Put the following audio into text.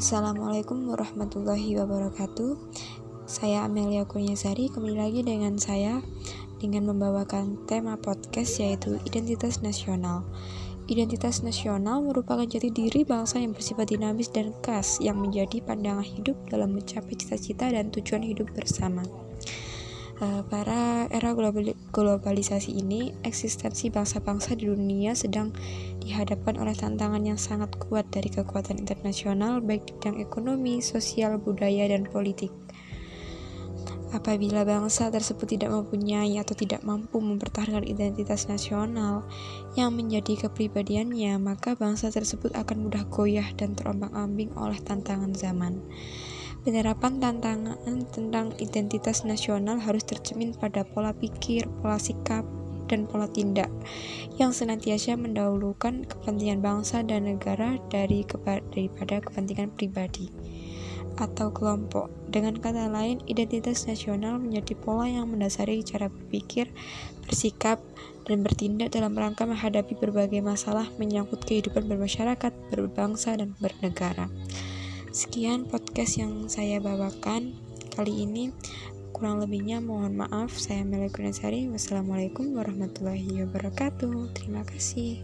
Assalamualaikum warahmatullahi wabarakatuh. Saya Amelia Kurniasari kembali lagi dengan saya Dengan membawakan tema podcast yaitu Identitas Nasional. Identitas nasional merupakan jati diri bangsa yang bersifat dinamis dan khas Yang menjadi pandangan hidup dalam mencapai cita-cita dan tujuan hidup bersama Eh, para era globalisasi ini, eksistensi bangsa-bangsa di dunia sedang dihadapkan oleh tantangan yang sangat kuat dari kekuatan internasional, baik di bidang ekonomi, sosial, budaya, dan politik. Apabila bangsa tersebut tidak mempunyai atau tidak mampu mempertahankan identitas nasional yang menjadi kepribadiannya, maka bangsa tersebut akan mudah goyah dan terombang-ambing oleh tantangan zaman. Penerapan tantangan tentang identitas nasional harus tercemin pada pola pikir, pola sikap, dan pola tindak yang senantiasa mendahulukan kepentingan bangsa dan negara dari daripada kepentingan pribadi atau kelompok. Dengan kata lain, identitas nasional menjadi pola yang mendasari cara berpikir, bersikap, dan bertindak dalam rangka menghadapi berbagai masalah menyangkut kehidupan bermasyarakat, berbangsa, dan bernegara. Sekian podcast yang saya bawakan kali ini. Kurang lebihnya mohon maaf. Saya Mela Gunarsari. Wassalamualaikum warahmatullahi wabarakatuh. Terima kasih.